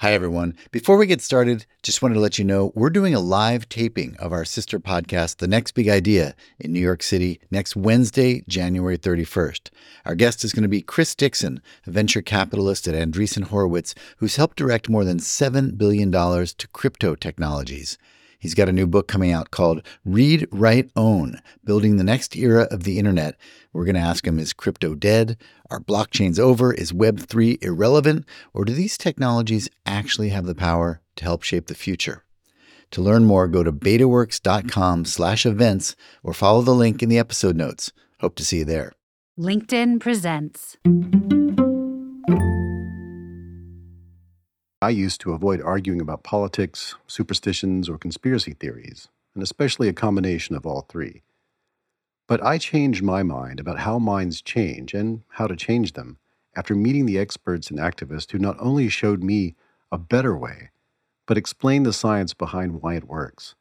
Hi, everyone. Before we get started, just wanted to let you know we're doing a live taping of our sister podcast, The Next Big Idea, in New York City next Wednesday, January 31st. Our guest is going to be Chris Dixon, a venture capitalist at Andreessen Horowitz, who's helped direct more than $7 billion to crypto technologies. He's got a new book coming out called Read, Write, Own Building the Next Era of the Internet. We're going to ask him Is crypto dead? Are blockchains over? Is Web3 irrelevant? Or do these technologies actually have the power to help shape the future? To learn more, go to betaworks.com slash events or follow the link in the episode notes. Hope to see you there. LinkedIn presents. I used to avoid arguing about politics, superstitions, or conspiracy theories, and especially a combination of all three. But I changed my mind about how minds change and how to change them after meeting the experts and activists who not only showed me a better way, but explained the science behind why it works.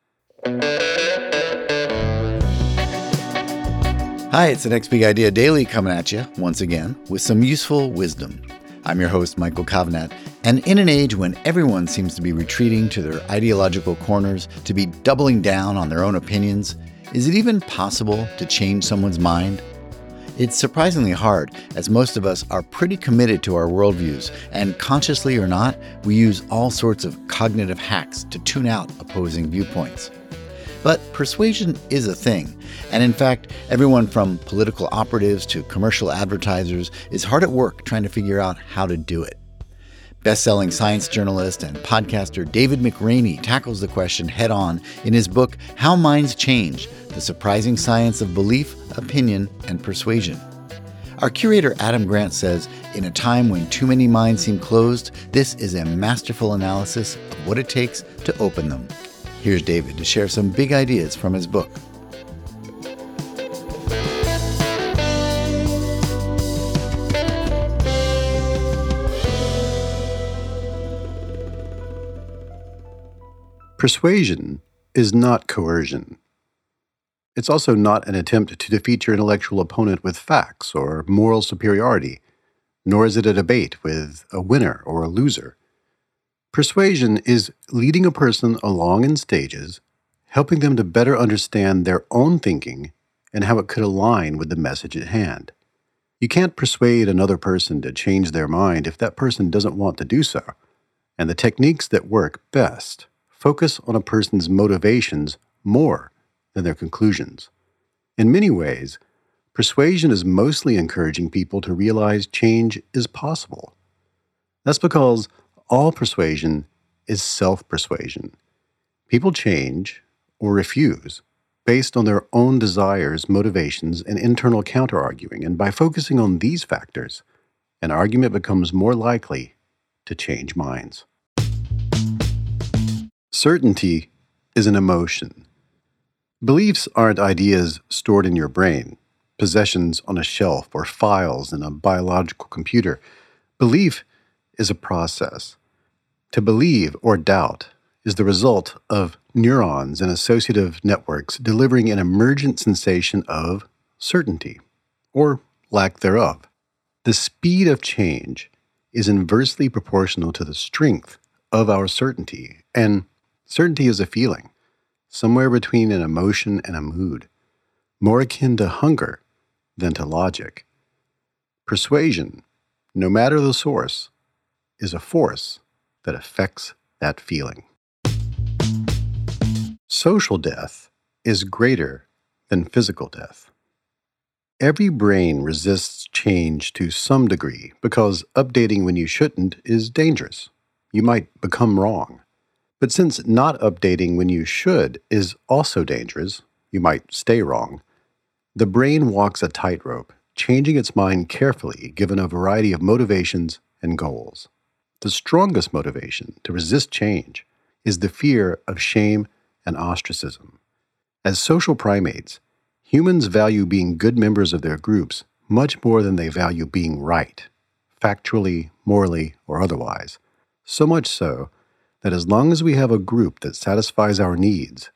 Hi, it's the Next Big Idea Daily coming at you once again with some useful wisdom. I'm your host, Michael Kovnat, and in an age when everyone seems to be retreating to their ideological corners, to be doubling down on their own opinions, is it even possible to change someone's mind? It's surprisingly hard, as most of us are pretty committed to our worldviews, and consciously or not, we use all sorts of cognitive hacks to tune out opposing viewpoints. But persuasion is a thing. And in fact, everyone from political operatives to commercial advertisers is hard at work trying to figure out how to do it. Best-selling science journalist and podcaster David McRaney tackles the question head on in his book How Minds Change: The Surprising Science of Belief, Opinion, and Persuasion. Our curator Adam Grant says, in a time when too many minds seem closed, this is a masterful analysis of what it takes to open them. Here's David to share some big ideas from his book. Persuasion is not coercion. It's also not an attempt to defeat your intellectual opponent with facts or moral superiority, nor is it a debate with a winner or a loser. Persuasion is leading a person along in stages, helping them to better understand their own thinking and how it could align with the message at hand. You can't persuade another person to change their mind if that person doesn't want to do so, and the techniques that work best focus on a person's motivations more than their conclusions. In many ways, persuasion is mostly encouraging people to realize change is possible. That's because all persuasion is self persuasion. People change or refuse based on their own desires, motivations, and internal counterarguing, and by focusing on these factors, an argument becomes more likely to change minds. Certainty is an emotion. Beliefs aren't ideas stored in your brain, possessions on a shelf, or files in a biological computer. Belief is a process. To believe or doubt is the result of neurons and associative networks delivering an emergent sensation of certainty, or lack thereof. The speed of change is inversely proportional to the strength of our certainty, and Certainty is a feeling, somewhere between an emotion and a mood, more akin to hunger than to logic. Persuasion, no matter the source, is a force that affects that feeling. Social death is greater than physical death. Every brain resists change to some degree because updating when you shouldn't is dangerous. You might become wrong. But since not updating when you should is also dangerous, you might stay wrong, the brain walks a tightrope, changing its mind carefully given a variety of motivations and goals. The strongest motivation to resist change is the fear of shame and ostracism. As social primates, humans value being good members of their groups much more than they value being right, factually, morally, or otherwise. So much so that as long as we have a group that satisfies our needs,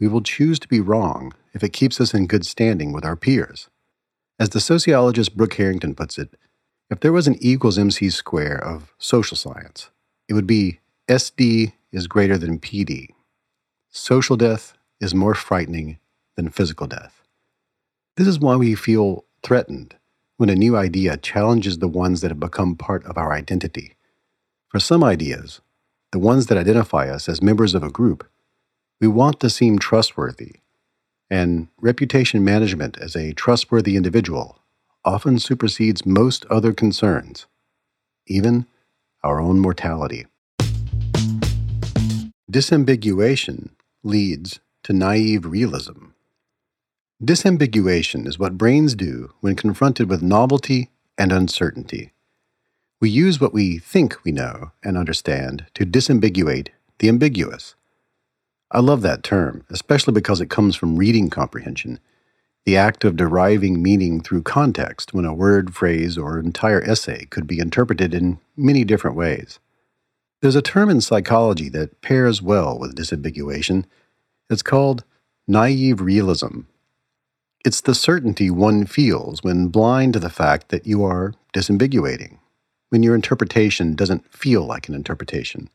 we will choose to be wrong if it keeps us in good standing with our peers. As the sociologist Brooke Harrington puts it, if there was an E equals MC square of social science, it would be SD is greater than PD. Social death is more frightening than physical death. This is why we feel threatened when a new idea challenges the ones that have become part of our identity. For some ideas, the ones that identify us as members of a group, we want to seem trustworthy, and reputation management as a trustworthy individual often supersedes most other concerns, even our own mortality. Disambiguation leads to naive realism. Disambiguation is what brains do when confronted with novelty and uncertainty. We use what we think we know and understand to disambiguate the ambiguous. I love that term, especially because it comes from reading comprehension, the act of deriving meaning through context when a word, phrase, or entire essay could be interpreted in many different ways. There's a term in psychology that pairs well with disambiguation. It's called naive realism. It's the certainty one feels when blind to the fact that you are disambiguating, when your interpretation doesn't feel like an interpretation.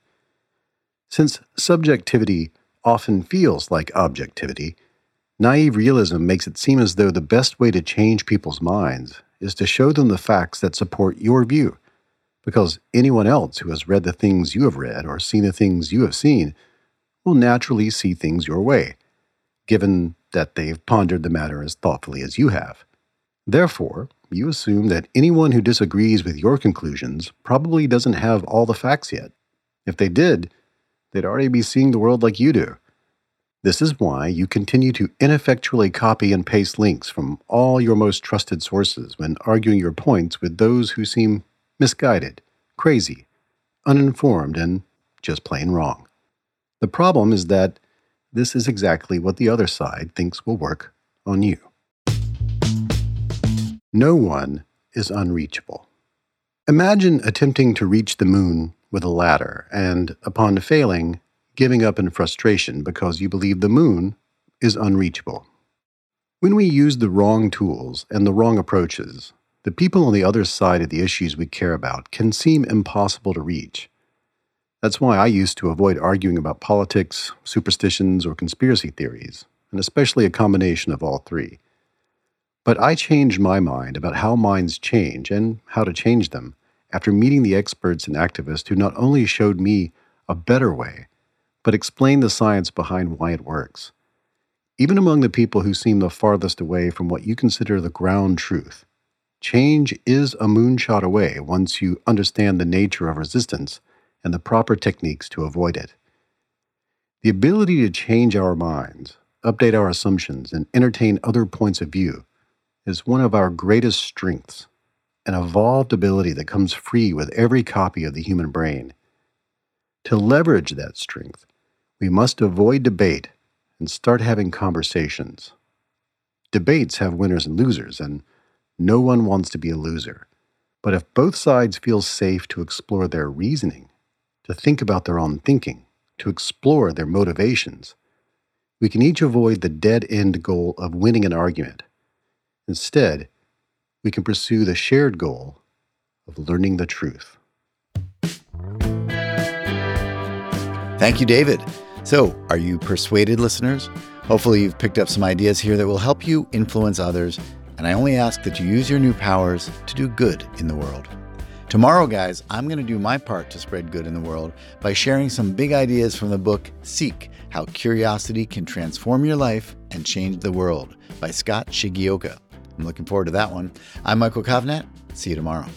Since subjectivity often feels like objectivity, naive realism makes it seem as though the best way to change people's minds is to show them the facts that support your view, because anyone else who has read the things you have read or seen the things you have seen will naturally see things your way, given that they've pondered the matter as thoughtfully as you have. Therefore, you assume that anyone who disagrees with your conclusions probably doesn't have all the facts yet. If they did, they'd already be seeing the world like you do. This is why you continue to ineffectually copy and paste links from all your most trusted sources when arguing your points with those who seem misguided, crazy, uninformed, and just plain wrong. The problem is that this is exactly what the other side thinks will work on you. No one is unreachable. Imagine attempting to reach the moon with a ladder and, upon failing, giving up in frustration because you believe the moon is unreachable. When we use the wrong tools and the wrong approaches, the people on the other side of the issues we care about can seem impossible to reach. That's why I used to avoid arguing about politics, superstitions, or conspiracy theories, and especially a combination of all three. But I changed my mind about how minds change and how to change them after meeting the experts and activists who not only showed me a better way, but explained the science behind why it works. Even among the people who seem the farthest away from what you consider the ground truth, change is a moonshot away once you understand the nature of resistance and the proper techniques to avoid it. The ability to change our minds, update our assumptions, and entertain other points of view is one of our greatest strengths, an evolved ability that comes free with every copy of the human brain. To leverage that strength, we must avoid debate and start having conversations. Debates have winners and losers, and no one wants to be a loser. But if both sides feel safe to explore their reasoning, to think about their own thinking, to explore their motivations, we can each avoid the dead end goal of winning an argument. Instead, we can pursue the shared goal of learning the truth. Thank you, David. So, are you persuaded, listeners? Hopefully, you've picked up some ideas here that will help you influence others. And I only ask that you use your new powers to do good in the world. Tomorrow, guys, I'm going to do my part to spread good in the world by sharing some big ideas from the book Seek How Curiosity Can Transform Your Life and Change the World by Scott Shigeoka. I'm looking forward to that one. I'm Michael Kovnat. See you tomorrow.